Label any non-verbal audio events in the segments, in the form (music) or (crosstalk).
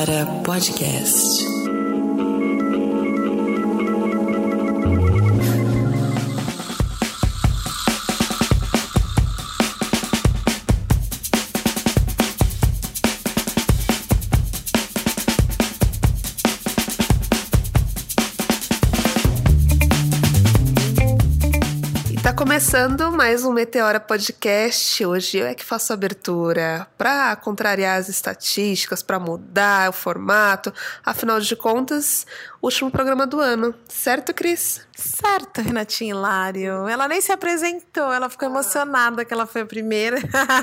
Meteora Podcast. Começando mais um Meteora Podcast. Hoje eu é que faço a abertura para contrariar as estatísticas, para mudar o formato. Afinal de contas, último programa do ano. Certo, Cris? Certo, Renatinha Hilário. Ela nem se apresentou, ela ficou emocionada que ela foi a primeira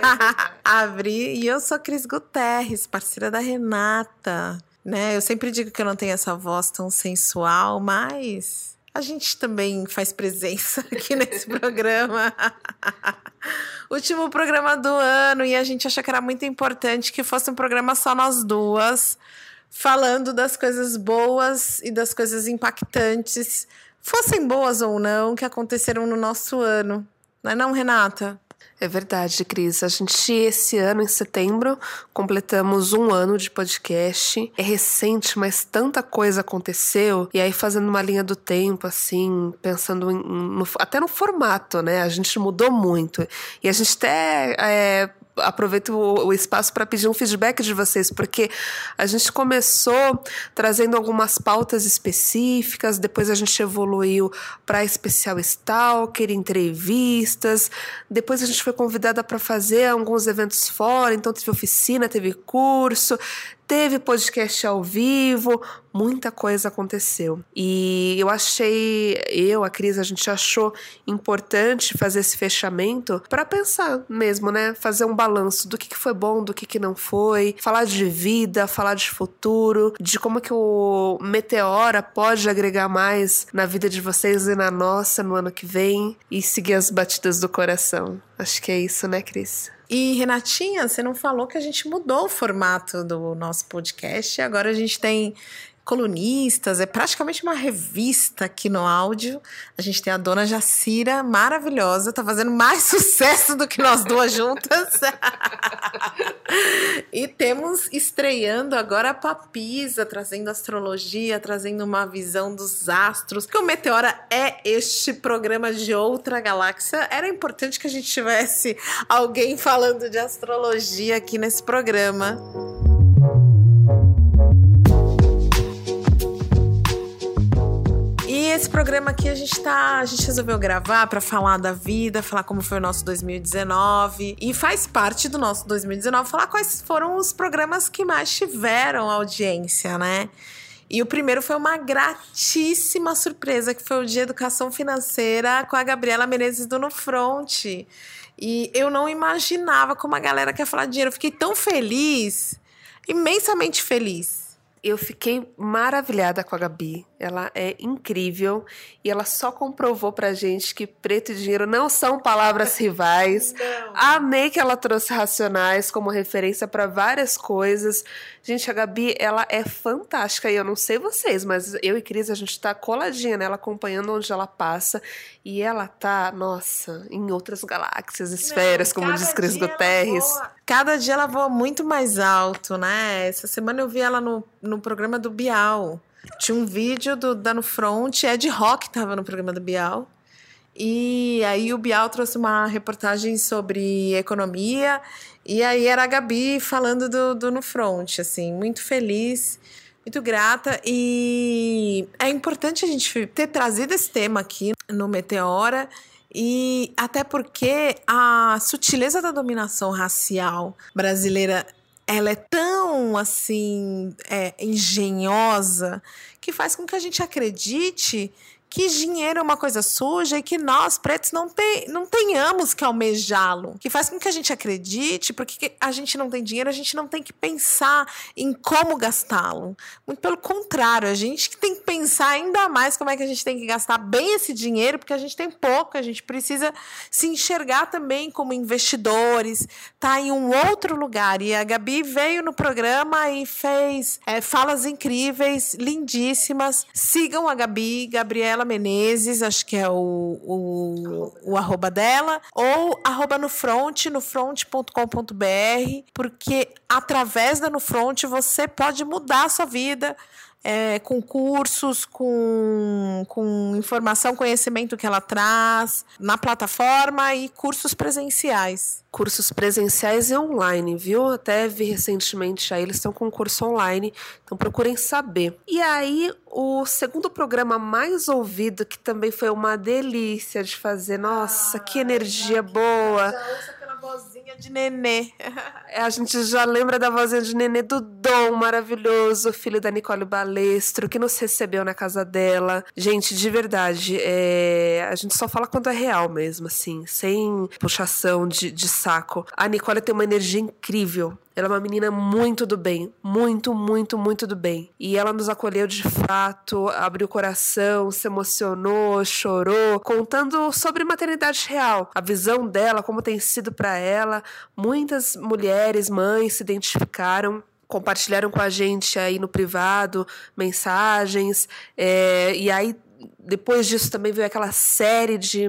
(laughs) a abrir. E eu sou Cris Guterres, parceira da Renata. Né? Eu sempre digo que eu não tenho essa voz tão sensual, mas a gente também faz presença (laughs) aqui nesse programa. (laughs) Último programa do ano e a gente achou que era muito importante que fosse um programa só nós duas, falando das coisas boas e das coisas impactantes, fossem boas ou não, que aconteceram no nosso ano. Não é não, Renata? É verdade, Cris. A gente, esse ano, em setembro, completamos um ano de podcast. É recente, mas tanta coisa aconteceu. E aí, fazendo uma linha do tempo, assim, pensando em, no, até no formato, né? A gente mudou muito. E a gente até é, aproveito o, espaço para pedir um feedback de vocês, porque a gente começou trazendo algumas pautas específicas, depois a gente evoluiu para especial stalker, entrevistas, depois a gente foi convidada para fazer alguns eventos fora, então teve oficina, teve curso, teve podcast ao vivo, muita coisa aconteceu. E eu achei, eu, a Cris, a gente achou importante fazer esse fechamento para pensar mesmo, né? Fazer um balanço do que, que foi bom, do que, que não foi, falar de vida, falar de futuro, de como que o Meteora pode agregar mais na vida de vocês e na nossa no ano que vem e seguir as batidas do coração. Acho que é isso, né, Cris? E Renatinha, você não falou que a gente mudou o formato do nosso podcast. Agora a gente tem colunistas, é praticamente uma revista aqui no áudio. A gente tem a dona Jacira, maravilhosa, tá fazendo mais (laughs) sucesso do que nós duas juntas. (laughs) e temos estreando agora a Papisa, trazendo astrologia, trazendo uma visão dos astros. Que o Meteora é este programa de outra galáxia. Era importante que a gente tivesse alguém falando de astrologia aqui nesse programa. Esse programa aqui a gente tá, a gente resolveu gravar para falar da vida, falar como foi o nosso 2019 e faz parte do nosso 2019 falar quais foram os programas que mais tiveram audiência, né? E o primeiro foi uma gratíssima surpresa, que foi o de educação financeira com a Gabriela Menezes do No Front. E eu não imaginava como a galera quer falar de dinheiro. Eu fiquei tão feliz, imensamente feliz. Eu fiquei maravilhada com a Gabi. Ela é incrível e ela só comprovou pra gente que preto e dinheiro não são palavras (laughs) rivais. Não. Amei que ela trouxe racionais como referência para várias coisas. Gente, a Gabi, ela é fantástica e eu não sei vocês, mas eu e Cris a gente tá coladinha nela acompanhando onde ela passa e ela tá, nossa, em outras galáxias, esferas, não, como diz Cris Guterres. Cada dia ela voa muito mais alto, né? Essa semana eu vi ela no, no programa do Bial. Tinha um vídeo do Dano Front, Ed Rock estava no programa do Bial. E aí o Bial trouxe uma reportagem sobre economia. E aí era a Gabi falando do, do No Front, assim, muito feliz, muito grata. E é importante a gente ter trazido esse tema aqui no Meteora. E até porque a sutileza da dominação racial brasileira ela é tão assim é, engenhosa que faz com que a gente acredite que dinheiro é uma coisa suja e que nós, pretos, não, tem, não tenhamos que almejá-lo. Que faz com que a gente acredite, porque a gente não tem dinheiro, a gente não tem que pensar em como gastá-lo. Muito pelo contrário, a gente tem que pensar ainda mais como é que a gente tem que gastar bem esse dinheiro, porque a gente tem pouco, a gente precisa se enxergar também como investidores, tá em um outro lugar. E a Gabi veio no programa e fez é, falas incríveis, lindíssimas. Sigam a Gabi, Gabriela Gabriela Menezes, acho que é o, o, o arroba dela, ou arroba no front, no front.com.br, porque através da no front você pode mudar a sua vida é, com cursos, com, com informação, conhecimento que ela traz na plataforma e cursos presenciais. Cursos presenciais e online, viu? Até vi recentemente aí, eles estão com um curso online, então procurem saber. E aí, o segundo programa mais ouvido, que também foi uma delícia de fazer, nossa, ah, que energia boa. Já vozinha de nenê. É, a gente já lembra da vozinha de nenê do Dom, maravilhoso, filho da Nicole Balestro, que nos recebeu na casa dela. Gente, de verdade, é... a gente só fala quando é real mesmo, assim, sem puxação de, de saco. A Nicole tem uma energia incrível. Ela é uma menina muito do bem, muito, muito, muito do bem. E ela nos acolheu de fato, abriu o coração, se emocionou, chorou, contando sobre maternidade real, a visão dela, como tem sido para ela. Muitas mulheres, mães se identificaram compartilharam com a gente aí no privado mensagens é, e aí depois disso também veio aquela série de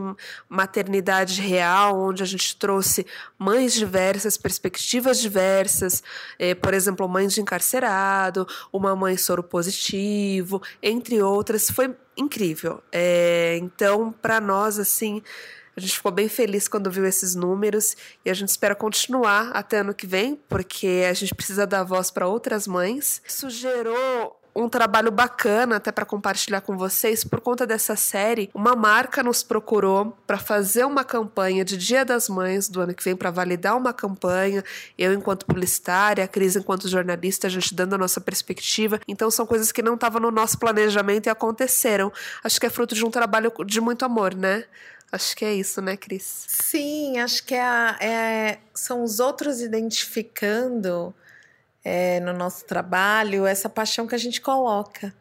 maternidade real, onde a gente trouxe mães diversas, perspectivas diversas, é, por exemplo, mães de encarcerado, uma mãe soro positivo, entre outras. Foi incrível. É, então, para nós, assim, a gente ficou bem feliz quando viu esses números e a gente espera continuar até ano que vem, porque a gente precisa dar voz para outras mães. Isso gerou um trabalho bacana até para compartilhar com vocês por conta dessa série. Uma marca nos procurou para fazer uma campanha de Dia das Mães do ano que vem para validar uma campanha. Eu enquanto publicitária, a Cris enquanto jornalista, a gente dando a nossa perspectiva. Então são coisas que não estavam no nosso planejamento e aconteceram. Acho que é fruto de um trabalho de muito amor, né? Acho que é isso, né, Cris? Sim, acho que é, é são os outros identificando é, no nosso trabalho, essa paixão que a gente coloca.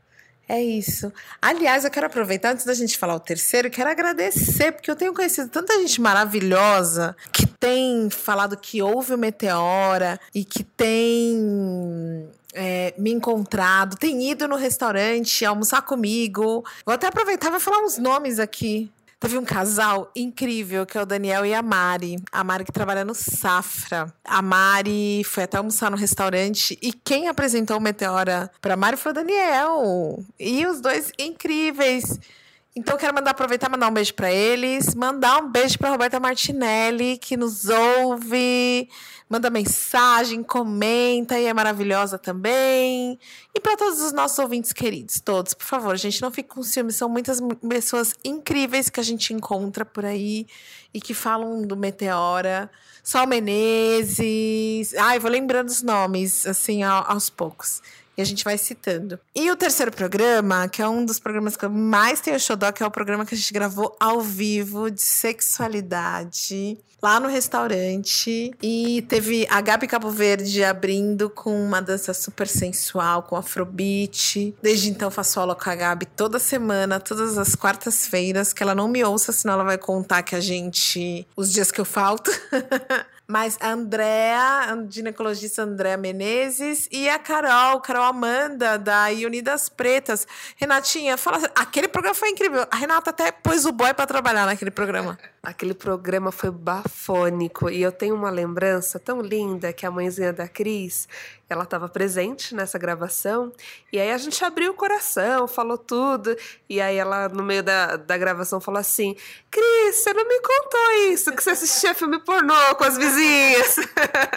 É isso. Aliás, eu quero aproveitar, antes da gente falar o terceiro, quero agradecer, porque eu tenho conhecido tanta gente maravilhosa que tem falado que houve o Meteora e que tem é, me encontrado, tem ido no restaurante almoçar comigo. Vou até aproveitar e falar uns nomes aqui. Teve um casal incrível, que é o Daniel e a Mari. A Mari que trabalha no Safra. A Mari foi até almoçar no restaurante e quem apresentou o Meteora pra Mari foi o Daniel. E os dois incríveis. Então, quero mandar aproveitar mandar um beijo para eles, mandar um beijo para Roberta Martinelli, que nos ouve, manda mensagem, comenta e é maravilhosa também. E para todos os nossos ouvintes queridos, todos, por favor, gente, não fique com ciúme, são muitas pessoas incríveis que a gente encontra por aí e que falam do Meteora. Sol Menezes. Ai, vou lembrando os nomes, assim, aos poucos. E a gente vai citando. E o terceiro programa, que é um dos programas que eu mais tenho xodó, que é o programa que a gente gravou ao vivo de sexualidade lá no restaurante. E teve a Gabi Cabo Verde abrindo com uma dança super sensual, com afrobeat. Desde então faço aula com a Gabi toda semana, todas as quartas-feiras, que ela não me ouça, senão ela vai contar que a gente. os dias que eu falto. (laughs) Mas a Andrea, a ginecologista Andréa Menezes e a Carol, Carol Amanda, da Unidas Pretas. Renatinha, fala, aquele programa foi incrível. A Renata até pôs o boy para trabalhar naquele programa. Aquele programa foi bafônico e eu tenho uma lembrança tão linda que a mãezinha da Cris, ela estava presente nessa gravação e aí a gente abriu o coração, falou tudo e aí ela no meio da, da gravação falou assim, Cris, você não me contou isso, que você assistia filme pornô com as vizinhas.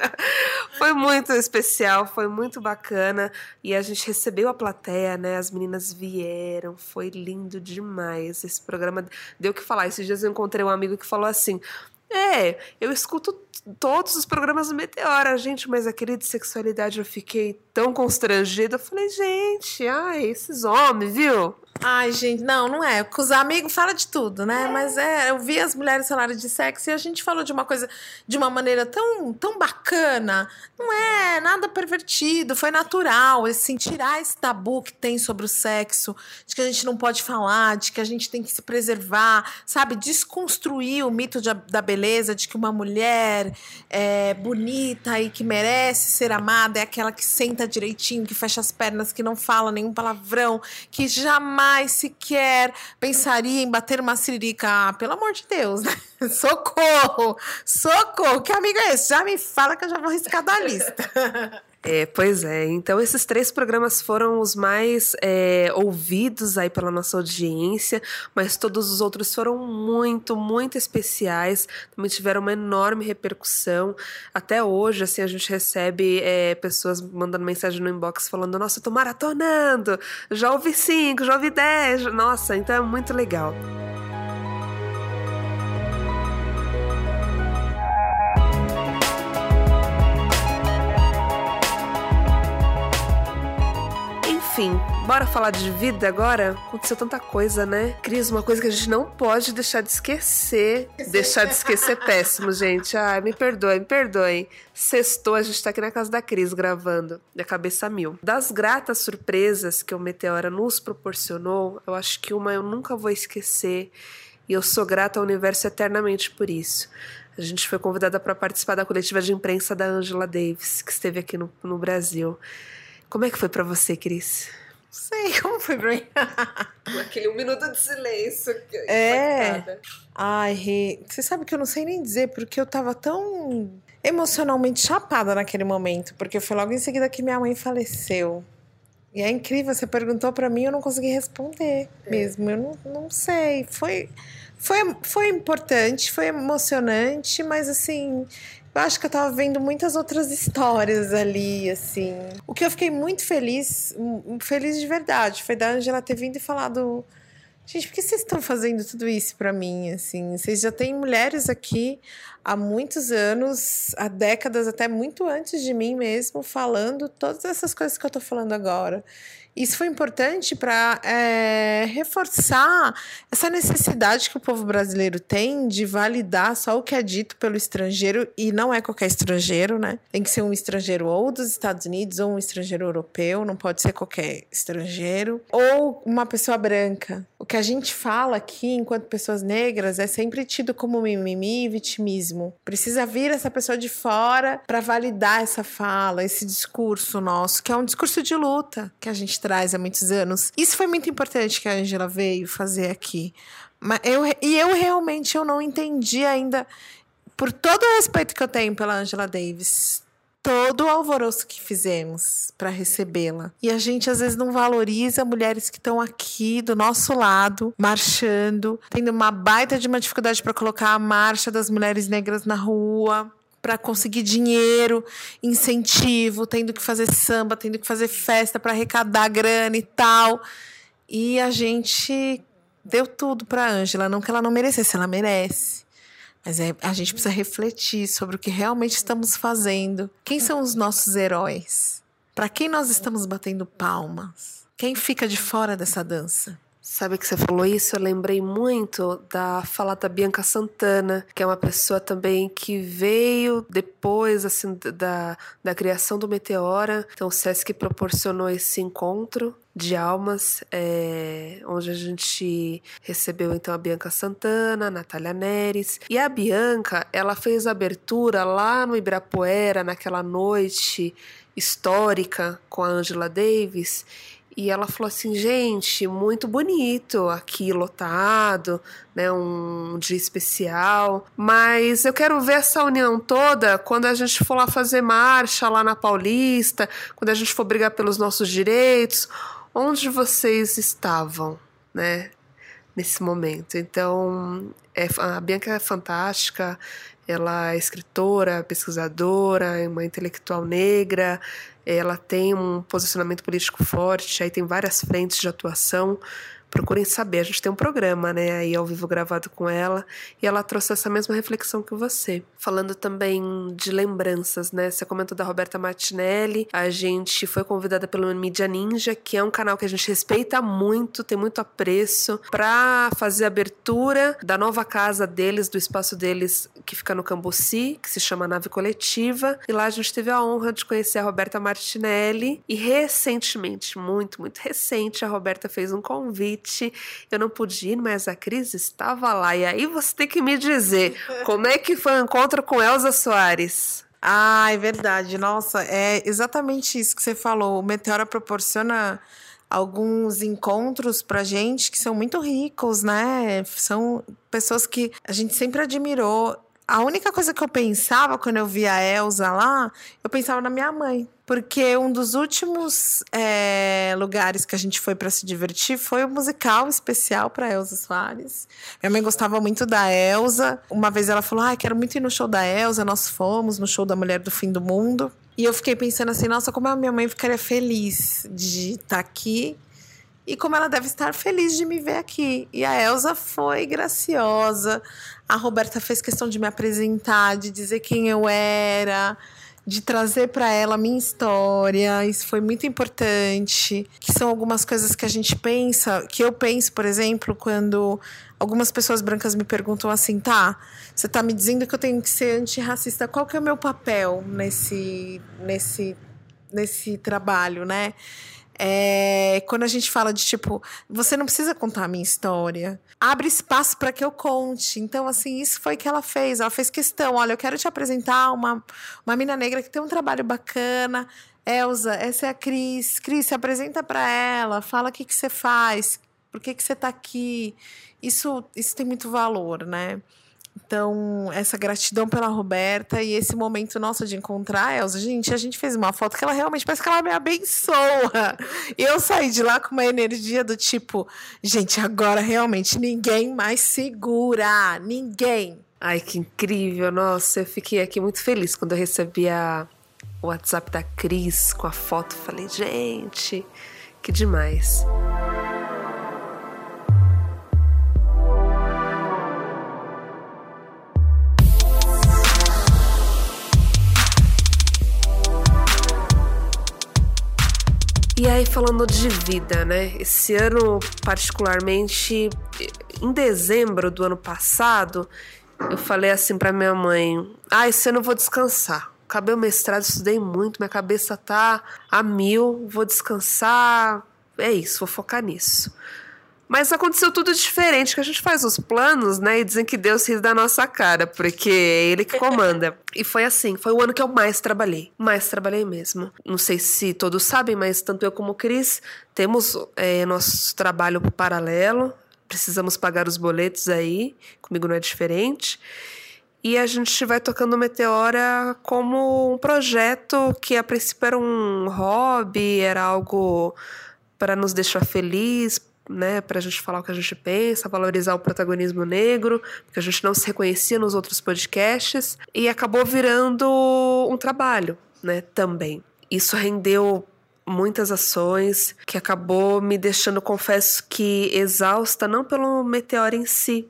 (laughs) foi muito especial, foi muito bacana e a gente recebeu a plateia, né? As meninas vieram, foi lindo demais. Esse programa deu o que falar. Esses dias eu encontrei um amigo que falou assim: É, eu escuto todos os programas do Meteora, gente, mas aquele de sexualidade eu fiquei tão constrangida. Eu falei, gente, ai, esses homens, viu? Ai, gente, não, não é. Com os amigos fala de tudo, né? É. Mas é, eu vi as mulheres falarem de sexo e a gente falou de uma coisa de uma maneira tão, tão bacana. Não é nada pervertido, foi natural. Assim, tirar esse tabu que tem sobre o sexo, de que a gente não pode falar, de que a gente tem que se preservar, sabe? Desconstruir o mito de, da beleza, de que uma mulher é, bonita e que merece ser amada é aquela que senta direitinho, que fecha as pernas, que não fala nenhum palavrão, que jamais jamais sequer pensaria em bater uma siririca. Ah, pelo amor de Deus, né? (laughs) Socorro! Socorro! Que amigo é esse? Já me fala que eu já vou riscar da lista. (laughs) É, pois é. Então, esses três programas foram os mais é, ouvidos aí pela nossa audiência, mas todos os outros foram muito, muito especiais. Também tiveram uma enorme repercussão. Até hoje, assim, a gente recebe é, pessoas mandando mensagem no inbox falando: Nossa, eu tô maratonando, já ouvi cinco, já ouvi dez. Nossa, então é muito legal. Enfim, bora falar de vida agora? Aconteceu tanta coisa, né? Cris, uma coisa que a gente não pode deixar de esquecer. deixar de esquecer é péssimo, gente. Ai, me perdoe, me perdoem. Sextou, a gente tá aqui na casa da Cris gravando. E a cabeça mil. Das gratas surpresas que o Meteora nos proporcionou, eu acho que uma eu nunca vou esquecer. E eu sou grata ao universo eternamente por isso. A gente foi convidada para participar da coletiva de imprensa da Angela Davis, que esteve aqui no, no Brasil. Como é que foi para você, Cris? Não sei (laughs) como foi pra mim. Aquele um minuto de silêncio. É. Ai, Rê, você sabe que eu não sei nem dizer, porque eu tava tão emocionalmente chapada naquele momento, porque foi logo em seguida que minha mãe faleceu. E é incrível, você perguntou para mim, eu não consegui responder é. mesmo. Eu não, não sei. Foi, foi, foi importante, foi emocionante, mas assim, eu acho que eu tava vendo muitas outras histórias ali, assim. O que eu fiquei muito feliz, feliz de verdade, foi da Angela ter vindo e falado. Gente, por que vocês estão fazendo tudo isso para mim? Assim, vocês já têm mulheres aqui há muitos anos, há décadas, até muito antes de mim mesmo, falando todas essas coisas que eu tô falando agora. Isso foi importante para é, reforçar essa necessidade que o povo brasileiro tem de validar só o que é dito pelo estrangeiro, e não é qualquer estrangeiro, né? Tem que ser um estrangeiro ou dos Estados Unidos ou um estrangeiro europeu, não pode ser qualquer estrangeiro, ou uma pessoa branca. O que a gente fala aqui, enquanto pessoas negras, é sempre tido como mimimi e vitimismo. Precisa vir essa pessoa de fora para validar essa fala, esse discurso nosso, que é um discurso de luta que a gente traz há muitos anos. Isso foi muito importante que a Angela veio fazer aqui. Mas eu, e eu realmente eu não entendi ainda, por todo o respeito que eu tenho pela Angela Davis, todo o alvoroço que fizemos para recebê-la. E a gente às vezes não valoriza mulheres que estão aqui do nosso lado, marchando, tendo uma baita de uma dificuldade para colocar a marcha das mulheres negras na rua para conseguir dinheiro, incentivo, tendo que fazer samba, tendo que fazer festa para arrecadar grana e tal. E a gente deu tudo para Ângela, não que ela não merecesse, ela merece. Mas é, a gente precisa refletir sobre o que realmente estamos fazendo. Quem são os nossos heróis? Para quem nós estamos batendo palmas? Quem fica de fora dessa dança? Sabe que você falou isso? Eu lembrei muito da fala da Bianca Santana, que é uma pessoa também que veio depois assim da, da criação do Meteora. Então o Sesc proporcionou esse encontro de almas, é, onde a gente recebeu então a Bianca Santana, a Natália Neres. E a Bianca, ela fez a abertura lá no Ibirapuera, naquela noite histórica com a Angela Davis. E ela falou assim, gente, muito bonito aqui lotado, né, um dia especial, mas eu quero ver essa união toda quando a gente for lá fazer marcha lá na Paulista, quando a gente for brigar pelos nossos direitos, onde vocês estavam, né, nesse momento. Então, é, a Bianca é fantástica, ela é escritora, pesquisadora, é uma intelectual negra, ela tem um posicionamento político forte, aí tem várias frentes de atuação procurem saber. A gente tem um programa, né, aí ao vivo gravado com ela, e ela trouxe essa mesma reflexão que você. Falando também de lembranças, né? Você comentou da Roberta Martinelli. A gente foi convidada pelo Mídia Ninja, que é um canal que a gente respeita muito, tem muito apreço, para fazer a abertura da nova casa deles, do espaço deles que fica no Cambuci, que se chama Nave Coletiva. E lá a gente teve a honra de conhecer a Roberta Martinelli. E recentemente, muito, muito recente, a Roberta fez um convite convite, eu não pude ir, mas a Cris estava lá. E aí você tem que me dizer como é que foi o encontro com Elza Soares. Ah, é verdade. Nossa, é exatamente isso que você falou. O Meteora proporciona alguns encontros pra gente que são muito ricos, né? São pessoas que a gente sempre admirou. A única coisa que eu pensava quando eu via a Elsa lá, eu pensava na minha mãe. Porque um dos últimos é, lugares que a gente foi para se divertir foi o musical especial para Elsa Soares. Minha mãe gostava muito da Elsa. Uma vez ela falou: Ah, quero muito ir no show da Elsa. Nós fomos no show da Mulher do Fim do Mundo. E eu fiquei pensando assim: nossa, como a minha mãe ficaria feliz de estar tá aqui e como ela deve estar feliz de me ver aqui. E a Elsa foi graciosa. A Roberta fez questão de me apresentar, de dizer quem eu era, de trazer para ela a minha história. Isso foi muito importante. Que são algumas coisas que a gente pensa, que eu penso, por exemplo, quando algumas pessoas brancas me perguntam assim, tá, você tá me dizendo que eu tenho que ser antirracista, qual que é o meu papel nesse nesse nesse trabalho, né? É, quando a gente fala de tipo, você não precisa contar a minha história. Abre espaço para que eu conte. Então, assim, isso foi que ela fez. Ela fez questão. Olha, eu quero te apresentar uma, uma mina negra que tem um trabalho bacana. Elza, essa é a Cris. Cris, se apresenta para ela. Fala o que, que você faz. Por que, que você está aqui. Isso, isso tem muito valor, né? Então, essa gratidão pela Roberta e esse momento nosso de encontrar a Elza. Gente, a gente fez uma foto que ela realmente parece que ela me abençoa. Eu saí de lá com uma energia do tipo, gente, agora realmente ninguém mais segura. Ninguém. Ai, que incrível. Nossa, eu fiquei aqui muito feliz quando eu recebi a, o WhatsApp da Cris com a foto. Falei, gente, que demais. E aí, falando de vida, né? Esse ano, particularmente, em dezembro do ano passado, eu falei assim para minha mãe: Ah, esse ano eu vou descansar. Acabei o mestrado, estudei muito, minha cabeça tá a mil, vou descansar. É isso, vou focar nisso. Mas aconteceu tudo diferente, que a gente faz os planos, né? E dizem que Deus ri da nossa cara, porque é Ele que comanda. (laughs) e foi assim, foi o ano que eu mais trabalhei. Mais trabalhei mesmo. Não sei se todos sabem, mas tanto eu como o Cris temos é, nosso trabalho paralelo. Precisamos pagar os boletos aí. Comigo não é diferente. E a gente vai tocando Meteora como um projeto que a princípio era um hobby, era algo para nos deixar feliz, né, para a gente falar o que a gente pensa, valorizar o protagonismo negro, porque a gente não se reconhecia nos outros podcasts, e acabou virando um trabalho, né, também. Isso rendeu muitas ações que acabou me deixando, confesso que exausta não pelo meteoro em si,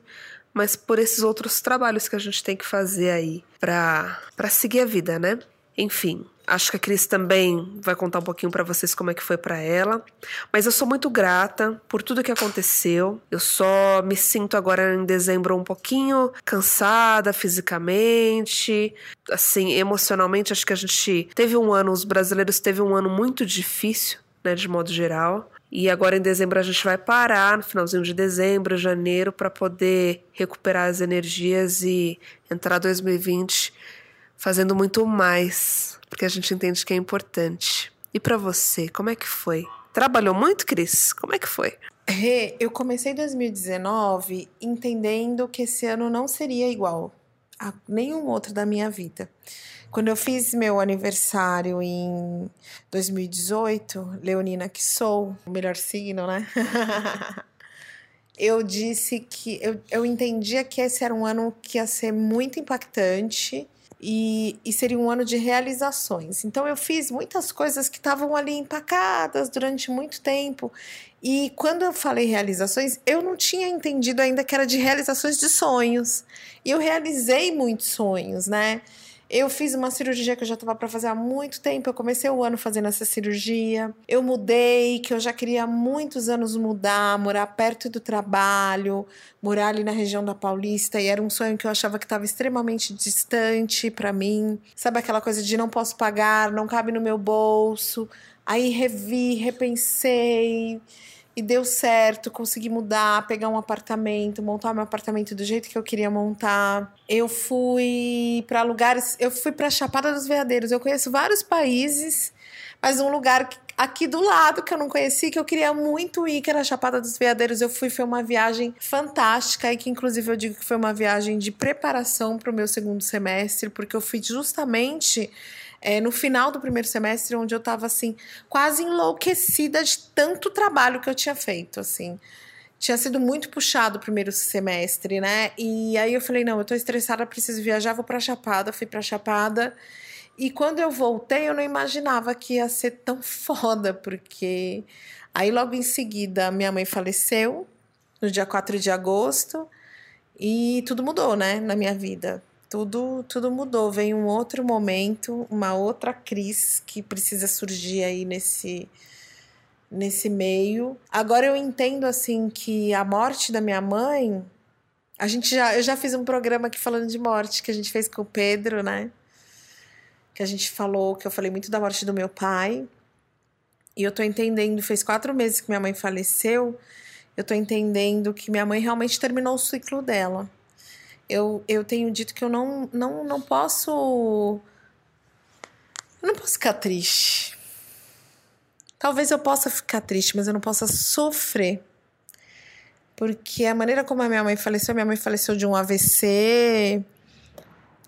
mas por esses outros trabalhos que a gente tem que fazer aí para seguir a vida, né? Enfim, Acho que a Cris também vai contar um pouquinho para vocês como é que foi para ela. Mas eu sou muito grata por tudo que aconteceu. Eu só me sinto agora em dezembro um pouquinho cansada fisicamente, assim, emocionalmente. Acho que a gente teve um ano, os brasileiros teve um ano muito difícil, né, de modo geral. E agora em dezembro a gente vai parar, no finalzinho de dezembro, janeiro, para poder recuperar as energias e entrar 2020 fazendo muito mais porque a gente entende que é importante. E para você, como é que foi? Trabalhou muito, Cris? Como é que foi? Rê, eu comecei 2019 entendendo que esse ano não seria igual a nenhum outro da minha vida. Quando eu fiz meu aniversário em 2018, Leonina que sou, o melhor signo, né? (laughs) eu disse que eu, eu entendia que esse era um ano que ia ser muito impactante e, e, seria um ano de realizações. Então eu fiz muitas coisas que estavam ali empacadas durante muito tempo. E quando eu falei realizações, eu não tinha entendido ainda que era de realizações de sonhos. E eu realizei muitos sonhos, né? Eu fiz uma cirurgia que eu já estava para fazer há muito tempo. Eu comecei o ano fazendo essa cirurgia. Eu mudei, que eu já queria há muitos anos mudar, morar perto do trabalho, morar ali na região da Paulista. E era um sonho que eu achava que estava extremamente distante para mim. Sabe aquela coisa de não posso pagar, não cabe no meu bolso. Aí revi, repensei e deu certo, consegui mudar, pegar um apartamento, montar meu apartamento do jeito que eu queria montar. Eu fui para lugares, eu fui para Chapada dos Veadeiros. Eu conheço vários países, mas um lugar aqui do lado que eu não conheci, que eu queria muito ir, que era a Chapada dos Veadeiros. Eu fui, foi uma viagem fantástica e que inclusive eu digo que foi uma viagem de preparação para o meu segundo semestre, porque eu fui justamente é, no final do primeiro semestre, onde eu estava assim, quase enlouquecida de tanto trabalho que eu tinha feito, assim tinha sido muito puxado o primeiro semestre, né? E aí eu falei, não, eu tô estressada, preciso viajar, vou pra Chapada, fui pra Chapada. E quando eu voltei, eu não imaginava que ia ser tão (laughs) foda, porque aí logo em seguida minha mãe faleceu, no dia 4 de agosto, e tudo mudou, né, na minha vida. Tudo, tudo mudou. Vem um outro momento, uma outra crise que precisa surgir aí nesse nesse meio. Agora eu entendo assim que a morte da minha mãe, a gente já eu já fiz um programa aqui falando de morte que a gente fez com o Pedro, né? Que a gente falou, que eu falei muito da morte do meu pai. E eu tô entendendo, fez quatro meses que minha mãe faleceu, eu tô entendendo que minha mãe realmente terminou o ciclo dela. Eu, eu tenho dito que eu não, não, não posso. Eu não posso ficar triste Talvez eu possa ficar triste, mas eu não possa sofrer. Porque a maneira como a minha mãe faleceu, minha mãe faleceu de um AVC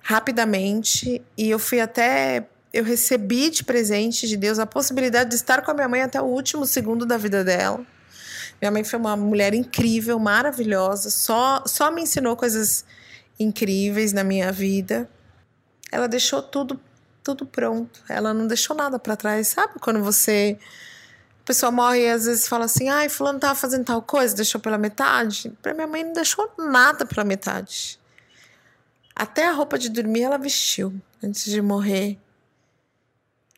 rapidamente e eu fui até eu recebi de presente de Deus a possibilidade de estar com a minha mãe até o último segundo da vida dela. Minha mãe foi uma mulher incrível, maravilhosa, só só me ensinou coisas incríveis na minha vida. Ela deixou tudo tudo pronto. Ela não deixou nada para trás. Sabe quando você. A pessoa morre e às vezes fala assim: ai, Fulano tava fazendo tal coisa, deixou pela metade. Pra minha mãe não deixou nada pela metade. Até a roupa de dormir ela vestiu antes de morrer.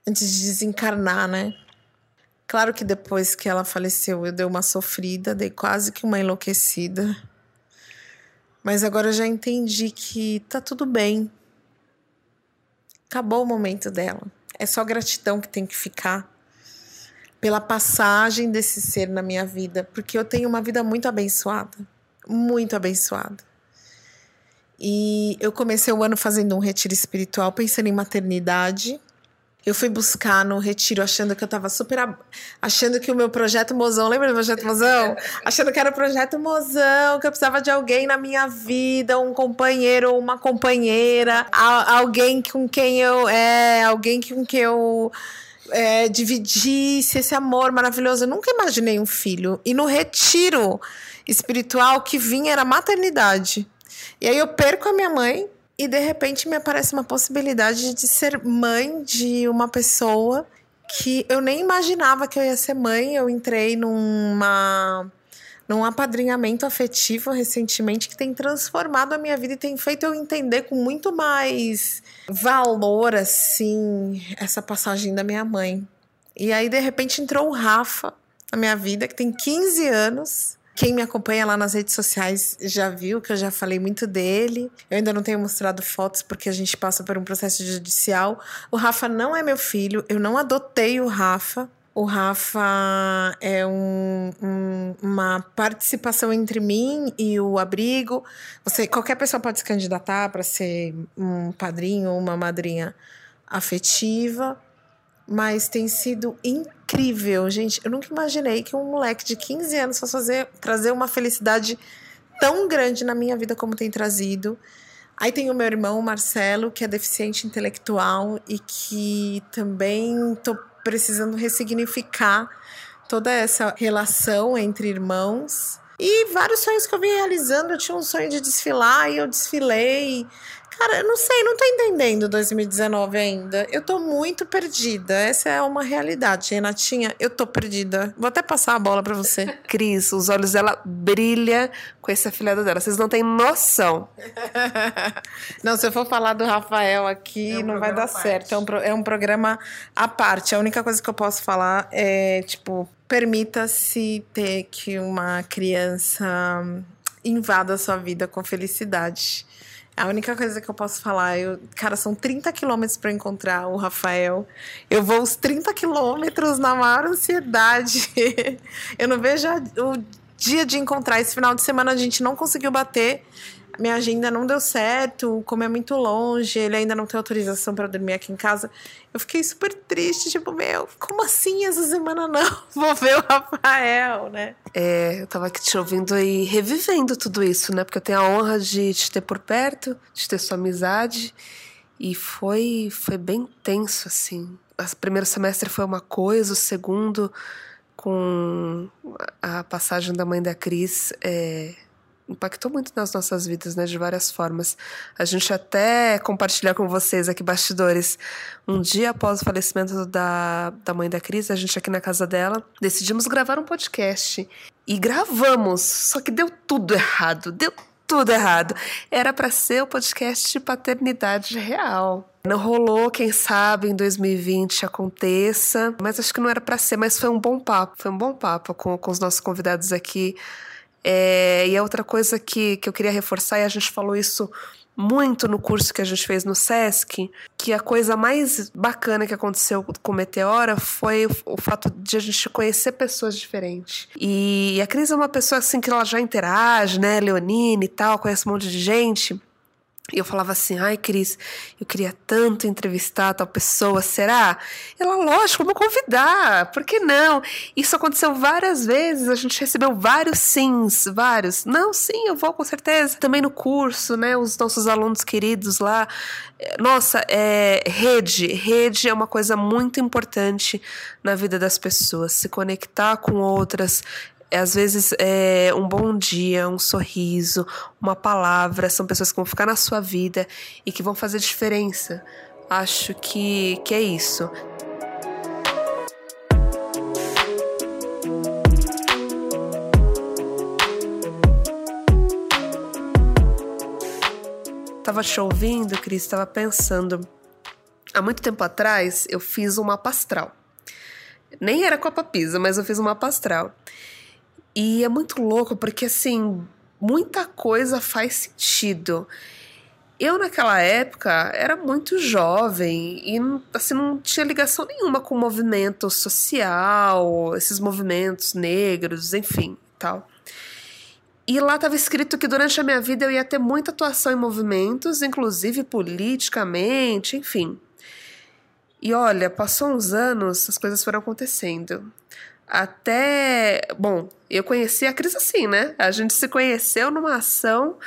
Antes de desencarnar, né? Claro que depois que ela faleceu, eu dei uma sofrida, dei quase que uma enlouquecida. Mas agora eu já entendi que tá tudo bem Acabou o momento dela. É só gratidão que tem que ficar pela passagem desse ser na minha vida, porque eu tenho uma vida muito abençoada, muito abençoada. E eu comecei o ano fazendo um retiro espiritual pensando em maternidade eu fui buscar no retiro achando que eu tava super. achando que o meu projeto Mozão, lembra do projeto Mozão? (laughs) achando que era o projeto Mozão, que eu precisava de alguém na minha vida, um companheiro ou uma companheira, alguém com quem eu. É, alguém com quem eu. É, dividisse esse amor maravilhoso. Eu nunca imaginei um filho. E no retiro espiritual que vinha era maternidade. E aí eu perco a minha mãe, e de repente me aparece uma possibilidade de ser mãe de uma pessoa que eu nem imaginava que eu ia ser mãe. Eu entrei numa num apadrinhamento afetivo recentemente que tem transformado a minha vida e tem feito eu entender com muito mais valor assim essa passagem da minha mãe. E aí de repente entrou o Rafa na minha vida, que tem 15 anos quem me acompanha lá nas redes sociais já viu que eu já falei muito dele. Eu ainda não tenho mostrado fotos porque a gente passa por um processo judicial. O Rafa não é meu filho, eu não adotei o Rafa. O Rafa é um, um, uma participação entre mim e o abrigo. Você, qualquer pessoa pode se candidatar para ser um padrinho ou uma madrinha afetiva mas tem sido incrível, gente. Eu nunca imaginei que um moleque de 15 anos fosse fazer, trazer uma felicidade tão grande na minha vida como tem trazido. Aí tem o meu irmão, Marcelo, que é deficiente intelectual e que também tô precisando ressignificar toda essa relação entre irmãos. E vários sonhos que eu vim realizando. Eu tinha um sonho de desfilar e eu desfilei. Cara, eu não sei, não tô entendendo 2019 ainda. Eu tô muito perdida. Essa é uma realidade, Renatinha. Eu tô perdida. Vou até passar a bola para você. (laughs) Cris, os olhos dela brilham com esse afilhado dela. Vocês não têm noção. (laughs) não, se eu for falar do Rafael aqui, é um não vai dar certo. É um, é um programa à parte. A única coisa que eu posso falar é, tipo, permita-se ter que uma criança invada a sua vida com felicidade. A única coisa que eu posso falar, eu, cara, são 30 quilômetros para encontrar o Rafael. Eu vou os 30 quilômetros na maior ansiedade. (laughs) eu não vejo o dia de encontrar. Esse final de semana a gente não conseguiu bater. Minha agenda não deu certo, como é muito longe, ele ainda não tem autorização para dormir aqui em casa. Eu fiquei super triste, tipo, meu, como assim essa semana não? (laughs) Vou ver o Rafael, né? É, eu tava aqui te ouvindo e revivendo tudo isso, né? Porque eu tenho a honra de te ter por perto, de ter sua amizade. E foi, foi bem tenso, assim. O primeiro semestre foi uma coisa, o segundo, com a passagem da mãe da Cris, é, impactou muito nas nossas vidas, né, de várias formas. A gente até compartilhar com vocês aqui bastidores. Um dia após o falecimento da, da mãe da Cris, a gente aqui na casa dela, decidimos gravar um podcast. E gravamos, só que deu tudo errado, deu tudo errado. Era para ser o podcast de paternidade real. Não rolou, quem sabe em 2020 aconteça, mas acho que não era para ser, mas foi um bom papo, foi um bom papo com, com os nossos convidados aqui. É, e a outra coisa que, que eu queria reforçar, e a gente falou isso muito no curso que a gente fez no SESC, que a coisa mais bacana que aconteceu com o Meteora foi o, fato de a gente conhecer pessoas diferentes. E a Cris é uma pessoa assim que ela já interage, né? Leonine e tal, conhece um monte de gente. E eu falava assim, ai Cris, eu queria tanto entrevistar tal pessoa, será? Ela, lógico, vamos convidar, por que não? Isso aconteceu várias vezes, a gente recebeu vários sims, vários. Não, sim, eu vou com certeza. Também no curso, né, os nossos alunos queridos lá. Nossa, é, rede, rede é uma coisa muito importante na vida das pessoas, se conectar com outras, é, às vezes é um bom dia, um sorriso, uma palavra, são pessoas que vão ficar na sua vida e que vão fazer diferença. Acho que, que é isso. Tava te ouvindo, Cris, estava pensando. Há muito tempo atrás eu fiz um mapa astral. Nem era com a papisa, mas eu fiz um mapa astral. E é muito louco porque, assim, muita coisa faz sentido. Eu, naquela época, era muito jovem e assim, não tinha ligação nenhuma com o movimento social, esses movimentos negros, enfim, tal. E lá estava escrito que durante a minha vida eu ia ter muita atuação em movimentos, inclusive politicamente, enfim. E olha, passou uns anos, as coisas foram acontecendo. Até. Bom, eu conheci a Cris assim, né? A gente se conheceu numa ação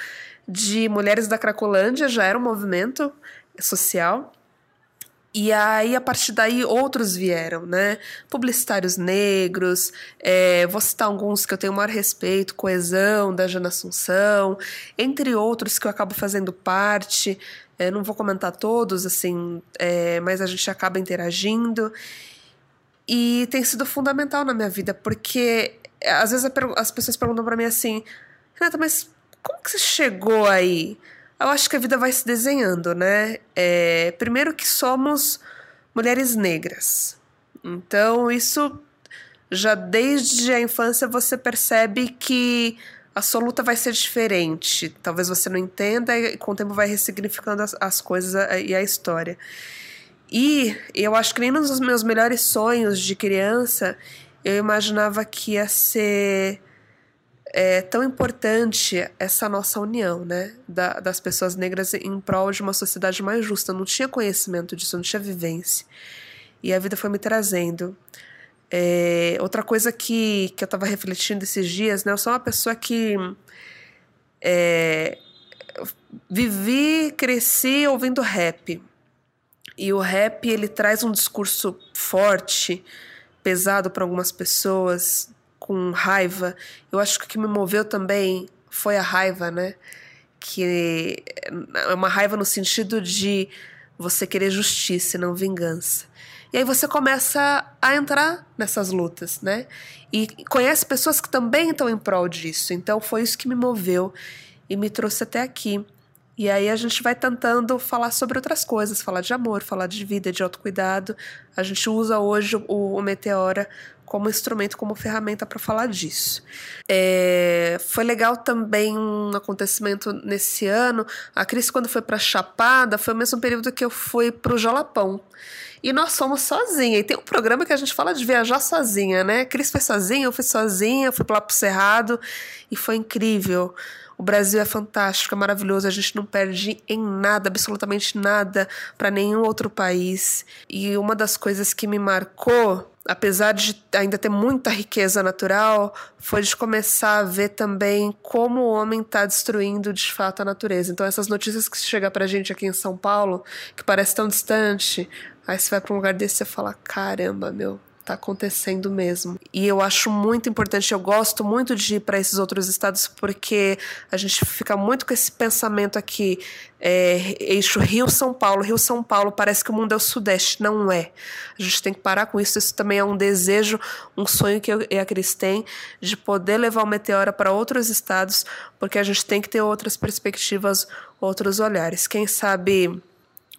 de Mulheres da Cracolândia, já era um movimento social. E aí, a partir daí, outros vieram, né? Publicitários negros, é, vou citar alguns que eu tenho o maior respeito, Coesão, da Jana Assunção, entre outros que eu acabo fazendo parte. É, não vou comentar todos, assim, é, mas a gente acaba interagindo. E tem sido fundamental na minha vida, porque eh, às vezes as pessoas perguntam para mim assim: Renata, mas como que você chegou aí? Eu acho que a vida vai se desenhando, né? É, primeiro que somos mulheres negras. Então, isso já desde a infância você percebe que a sua luta vai ser diferente. Talvez você não entenda e com o tempo vai ressignificando as, as coisas e a história. E eu acho que nem nos meus melhores sonhos de criança eu imaginava que ia ser é, tão importante essa nossa união, né? Da, das pessoas negras em prol de uma sociedade mais justa. Eu não tinha conhecimento disso, não tinha vivência. E a vida foi me trazendo. É, outra coisa que, que eu estava refletindo esses dias, né? Eu sou uma pessoa que. É, vivi, cresci ouvindo rap. E o rap ele traz um discurso forte, pesado para algumas pessoas, com raiva. Eu acho que o que me moveu também foi a raiva, né? Que é uma raiva no sentido de você querer justiça e não vingança. E aí você começa a entrar nessas lutas, né? E conhece pessoas que também estão em prol disso. Então foi isso que me moveu e me trouxe até aqui. E aí a gente vai tentando falar sobre outras coisas, falar de amor, falar de vida, de autocuidado. A gente usa hoje o, o Meteora como instrumento, como ferramenta para falar disso. É, foi legal também um acontecimento nesse ano. A Cris, quando foi para Chapada, foi o mesmo período que eu fui para o Jalapão. E nós fomos sozinha. E tem um programa que a gente fala de viajar sozinha, né? Cris foi sozinha, eu fui sozinha, fui lá pro Cerrado e foi incrível O Brasil é fantástico, é maravilhoso, a gente não perde em nada, absolutamente nada, para nenhum outro país. E uma das coisas que me marcou apesar de ainda ter muita riqueza natural, foi de começar a ver também como o homem está destruindo de fato a natureza. Então, essas notícias que chegam para a gente aqui em São Paulo, que parece tão distante, aí você vai para um lugar desse e fala: caramba, meu, tá acontecendo mesmo. E eu acho muito importante, eu gosto muito de ir para esses outros estados porque a gente fica muito com esse pensamento aqui, é, eixo Rio-São Paulo, Rio-São Paulo, parece que o mundo é o Sudeste. Não é. A gente tem que parar com isso. Isso também é um desejo, um sonho que eu e a Cris tem de poder levar o Meteora para outros estados, porque a gente tem que ter outras perspectivas, outros olhares. Quem sabe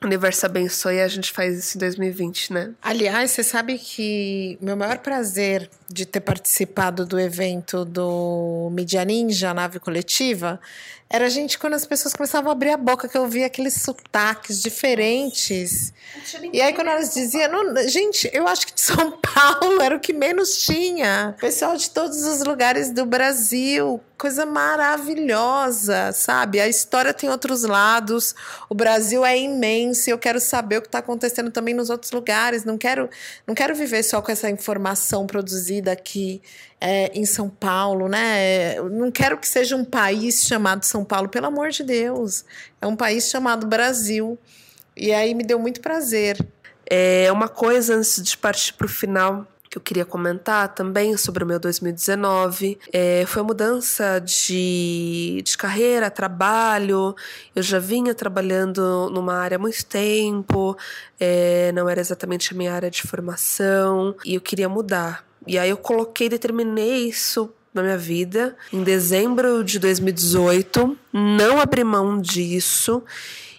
o universo abençoe e a gente faz isso em 2020, né? Aliás, você sabe que meu maior prazer de ter participado do evento do Media Ninja, nave coletiva, era a gente quando as pessoas começavam a abrir a boca, que eu via aqueles sotaques diferentes. E aí, quando elas diziam, gente, eu acho que de São (laughs) Paulo era o que menos tinha. Pessoal de todos os lugares do Brasil, coisa maravilhosa, sabe? A história tem outros lados, o Brasil é imenso e eu quero saber o que está acontecendo também nos outros lugares. Não quero, não quero viver só com essa informação produzida aqui é, em São Paulo, né? não quero que seja um país chamado São Paulo, pelo amor de Deus. É um país chamado Brasil. E aí me deu muito prazer. É uma coisa antes de partir para o final que eu queria comentar também sobre o meu 2019 é, foi a mudança de, de carreira, trabalho. Eu já vinha trabalhando numa área há muito tempo, é, não era exatamente a minha área de formação e eu queria mudar. E aí eu coloquei, determinei isso na minha vida em dezembro de 2018, não abri mão disso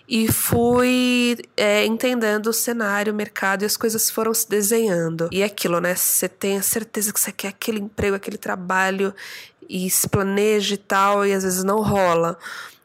e fui é, entendendo o cenário, o mercado e as coisas foram se desenhando. E é aquilo, né? Você tem a certeza que você quer aquele emprego, aquele trabalho e se planeja e tal, e às vezes não rola.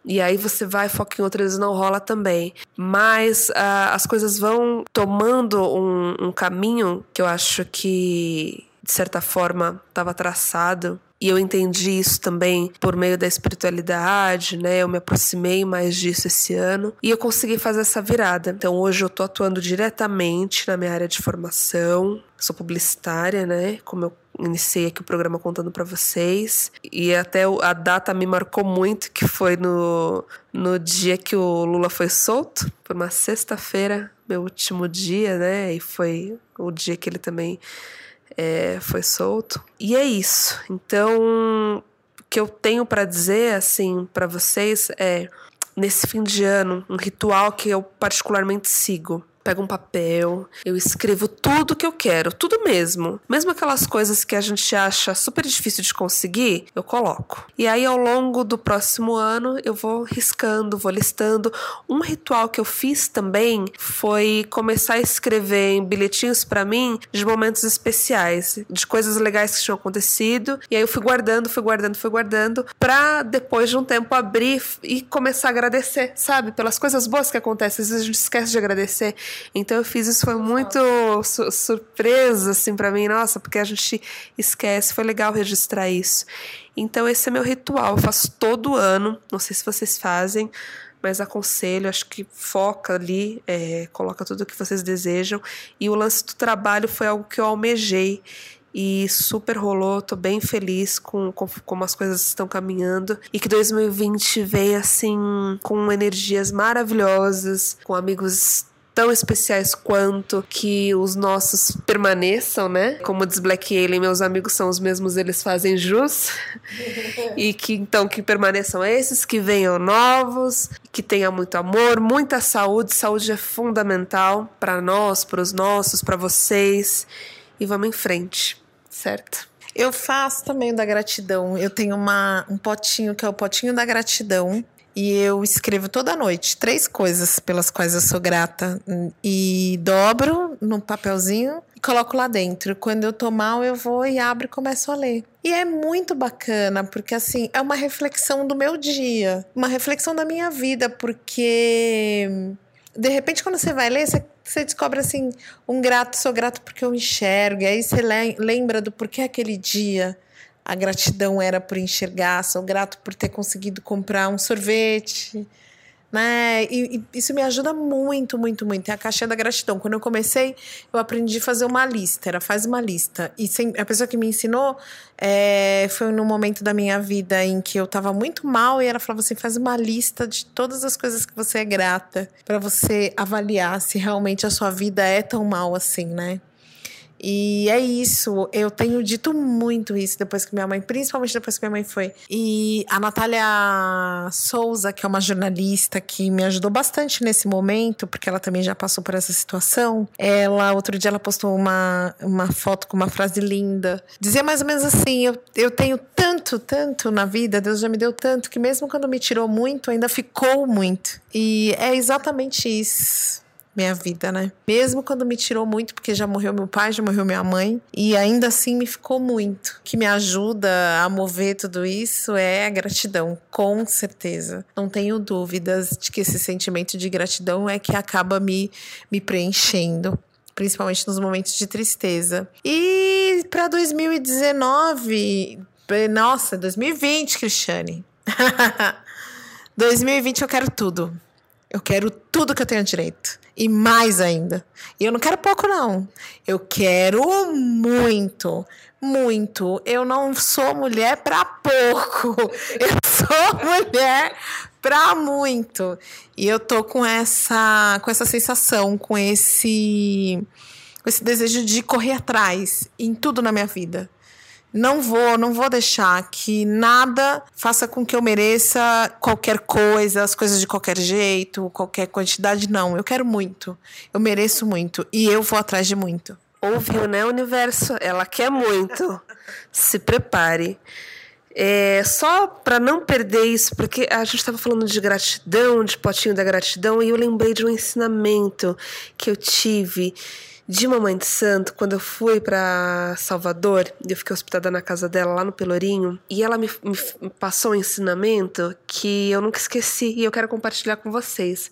E aí você vai, foca em outras não rola também. Mas uh, as coisas vão tomando um, um caminho que eu acho que de certa forma, estava traçado. E eu entendi isso também por meio da espiritualidade, né? Eu me aproximei mais disso esse ano e eu consegui fazer essa virada. Então hoje eu tô atuando diretamente na minha área de formação. Sou publicitária, né? Como eu iniciei aqui o programa contando para vocês. E até a data me marcou muito, que foi no, no dia que o Lula foi solto, por uma sexta-feira, meu último dia, né? E foi o dia que ele também é, foi solto. E é isso. Então, o que eu tenho para dizer, assim, para vocês é: nesse fim de ano, um ritual que eu particularmente sigo pego um papel, eu escrevo tudo que eu quero, tudo mesmo. Mesmo aquelas coisas que a gente acha super difícil de conseguir, eu coloco. E aí ao longo do próximo ano eu vou riscando, vou listando. Um ritual que eu fiz também foi começar a escrever em bilhetinhos para mim de momentos especiais, de coisas legais que tinham acontecido. E aí eu fui guardando, fui guardando, fui guardando, pra depois de um tempo abrir e começar a agradecer, sabe? Pelas coisas boas que acontecem. Às vezes a gente esquece de agradecer. Então eu fiz isso, foi muito su surpresa, assim, para mim, nossa, porque a gente esquece, foi legal registrar isso. Então esse é meu ritual, eu faço todo ano, não sei se vocês fazem, mas aconselho, acho que foca ali, é, coloca tudo o que vocês desejam. E o lance do trabalho foi algo que eu almejei e super rolou. Tô bem feliz com, com como as coisas estão caminhando e que 2020 veio assim com energias maravilhosas, com amigos tão especiais quanto que os nossos permaneçam, né? Como diz Black Alien, meus amigos são os mesmos, eles fazem jus. (laughs) e que então que permaneçam esses, que venham novos, que tenha muito amor, muita saúde. Saúde é fundamental para nós, para os nossos, para vocês. E vamos em frente, certo? Eu faço também o da gratidão. Eu tenho uma, um potinho que é o potinho da gratidão e eu escrevo toda noite três coisas pelas quais eu sou grata e dobro no papelzinho e coloco lá dentro. Quando eu tô mal, eu vou e abro e começo a ler. E é muito bacana, porque assim, é uma reflexão do meu dia, uma reflexão da minha vida, porque de repente quando você vai ler, você, você descobre assim, um grato, sou grato porque eu enxergo, e aí você lembra do porquê aquele dia a gratidão era por enxergar, sou grato por ter conseguido comprar um sorvete, né? E, e, isso me ajuda muito, muito, muito. É a caixinha da gratidão. Quando eu comecei, eu aprendi a fazer uma lista. Era faz uma lista. E sem, a pessoa que me ensinou é, foi no momento da minha vida em que eu tava muito mal e ela falava assim: faz uma lista de todas as coisas que você é grata para você avaliar se realmente a sua vida é tão mal assim, né? E é isso, eu tenho dito muito isso depois que minha mãe, principalmente depois que minha mãe foi. E a Natália Souza, que é uma jornalista que me ajudou bastante nesse momento, porque ela também já passou por essa situação, ela, outro dia, ela postou uma, uma foto com uma frase linda. Dizia mais ou menos assim: eu, eu tenho tanto, tanto na vida, Deus já me deu tanto, que mesmo quando me tirou muito, ainda ficou muito. E é exatamente isso minha vida, né? Mesmo quando me tirou muito, porque já morreu meu pai, já morreu minha mãe, e ainda assim me ficou muito. O que me ajuda a mover tudo isso é a gratidão, com certeza. Não tenho dúvidas de que esse sentimento de gratidão é que acaba me, me preenchendo principalmente nos momentos de tristeza. E para 2019, nossa, 2020, Cristiane. (laughs) 2020 eu quero tudo. Eu quero tudo que eu tenho direito. E mais ainda. E eu não quero pouco, não. Eu quero muito. Muito. Eu não sou mulher para pouco. (laughs) Eu sou mulher para muito. E eu tô com essa, com essa sensação, com esse, com esse desejo de correr atrás em tudo na minha vida. Não vou, não vou deixar que nada faça com que eu mereça qualquer coisa, as coisas de qualquer jeito, qualquer quantidade, não. Eu quero muito. Eu mereço muito e eu vou atrás de muito. Ouviu, né, universo? Ela quer muito. Se prepare. É, só para não perder isso, porque a gente estava falando de gratidão, de potinho da gratidão, e eu lembrei de um ensinamento que eu tive de Mamãe de Santo, quando eu fui para Salvador, eu fiquei hospedada na casa dela lá no Pelourinho, e ela me, me, passou um ensinamento que eu nunca esqueci e eu quero compartilhar com vocês.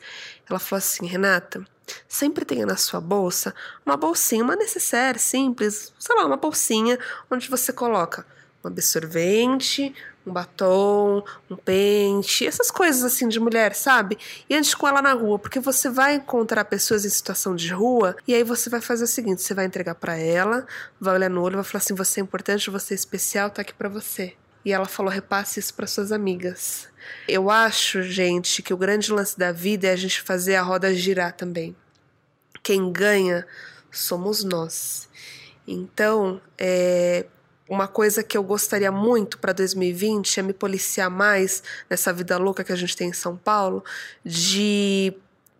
Ela falou assim: Renata, sempre tenha na sua bolsa uma bolsinha, uma necessaire simples, sei lá, uma bolsinha onde você coloca um absorvente, um batom, um pente, essas coisas assim de mulher, sabe? E antes com ela na rua, porque você vai encontrar pessoas em situação de rua e aí você vai fazer o seguinte: você vai entregar para ela, vai olhar no olho, vai falar assim: você é importante, você é especial, tá aqui para você. E ela falou: repasse isso para suas amigas. Eu acho, gente, que o grande lance da vida é a gente fazer a roda girar também. Quem ganha somos nós. Então, é, uma coisa que eu gostaria muito para 2020 é me policiar mais nessa vida louca que a gente tem em São Paulo, de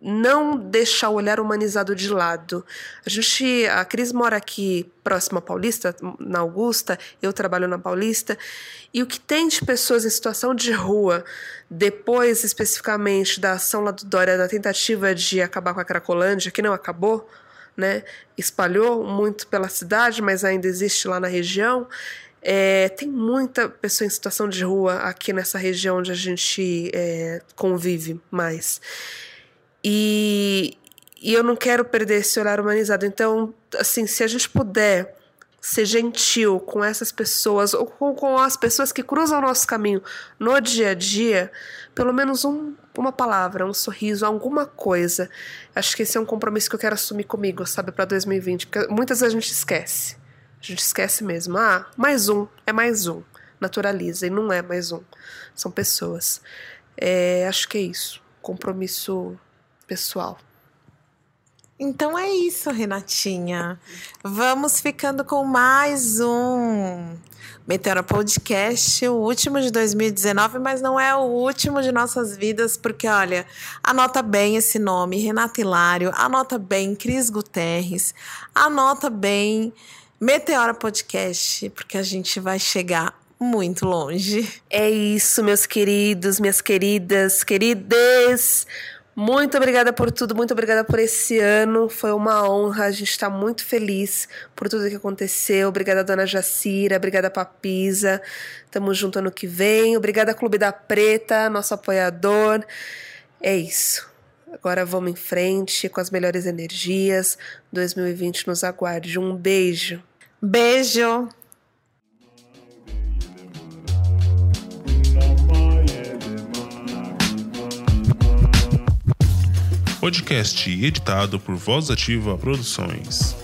não deixar o olhar humanizado de lado. A gente, a Cris mora aqui próxima à Paulista, na Augusta, eu trabalho na Paulista, e o que tem de pessoas em situação de rua, depois especificamente da ação lá do Dória, da tentativa de acabar com a Cracolândia, que não acabou, né? Espalhou muito pela cidade, mas ainda existe lá na região. É, tem muita pessoa em situação de rua aqui nessa região onde a gente é, convive mais. E, e eu não quero perder esse olhar humanizado. Então, assim, se a gente puder ser gentil com essas pessoas ou com, com as pessoas que cruzam o nosso caminho no dia a dia, pelo menos um, uma palavra, um sorriso, alguma coisa. Acho que esse é um compromisso que eu quero assumir comigo, sabe, para 2020, porque muitas vezes a gente esquece. A gente esquece mesmo. Ah, mais um, é mais um. Naturaliza, e não é mais um. São pessoas. É, acho que é isso. Compromisso pessoal. Então é isso, Renatinha. Vamos ficando com mais um Meteora Podcast, o último de 2019, mas não é o último de nossas vidas, porque olha, anota bem esse nome, Renata Hilário, anota bem Cris Guterres, anota bem Meteora Podcast, porque a gente vai chegar muito longe. É isso, meus queridos, minhas queridas, queridas. Muito obrigada por tudo, muito obrigada por esse ano. Foi uma honra, a gente está muito feliz por tudo que aconteceu. Obrigada, dona Jacira, obrigada, Papisa. Tamo junto ano que vem. Obrigada, Clube da Preta, nosso apoiador. É isso. Agora vamos em frente com as melhores energias. 2020 nos aguarde. Um beijo. Beijo. Podcast editado por Voz Ativa Produções.